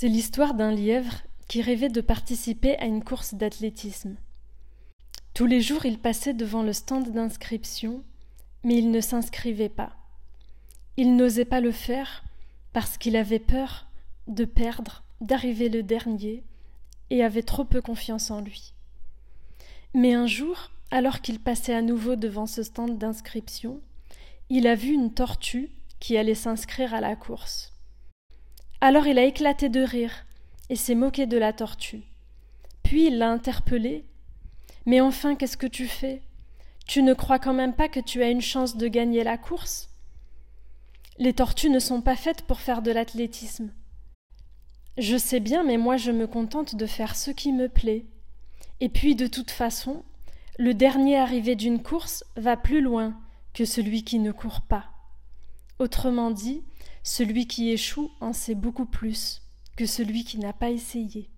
C'est l'histoire d'un lièvre qui rêvait de participer à une course d'athlétisme. Tous les jours, il passait devant le stand d'inscription, mais il ne s'inscrivait pas. Il n'osait pas le faire parce qu'il avait peur de perdre, d'arriver le dernier, et avait trop peu confiance en lui. Mais un jour, alors qu'il passait à nouveau devant ce stand d'inscription, il a vu une tortue qui allait s'inscrire à la course. Alors il a éclaté de rire et s'est moqué de la tortue. Puis il l'a interpellée. Mais enfin, qu'est-ce que tu fais? Tu ne crois quand même pas que tu as une chance de gagner la course? Les tortues ne sont pas faites pour faire de l'athlétisme. Je sais bien, mais moi je me contente de faire ce qui me plaît. Et puis, de toute façon, le dernier arrivé d'une course va plus loin que celui qui ne court pas. Autrement dit, celui qui échoue en sait beaucoup plus que celui qui n'a pas essayé.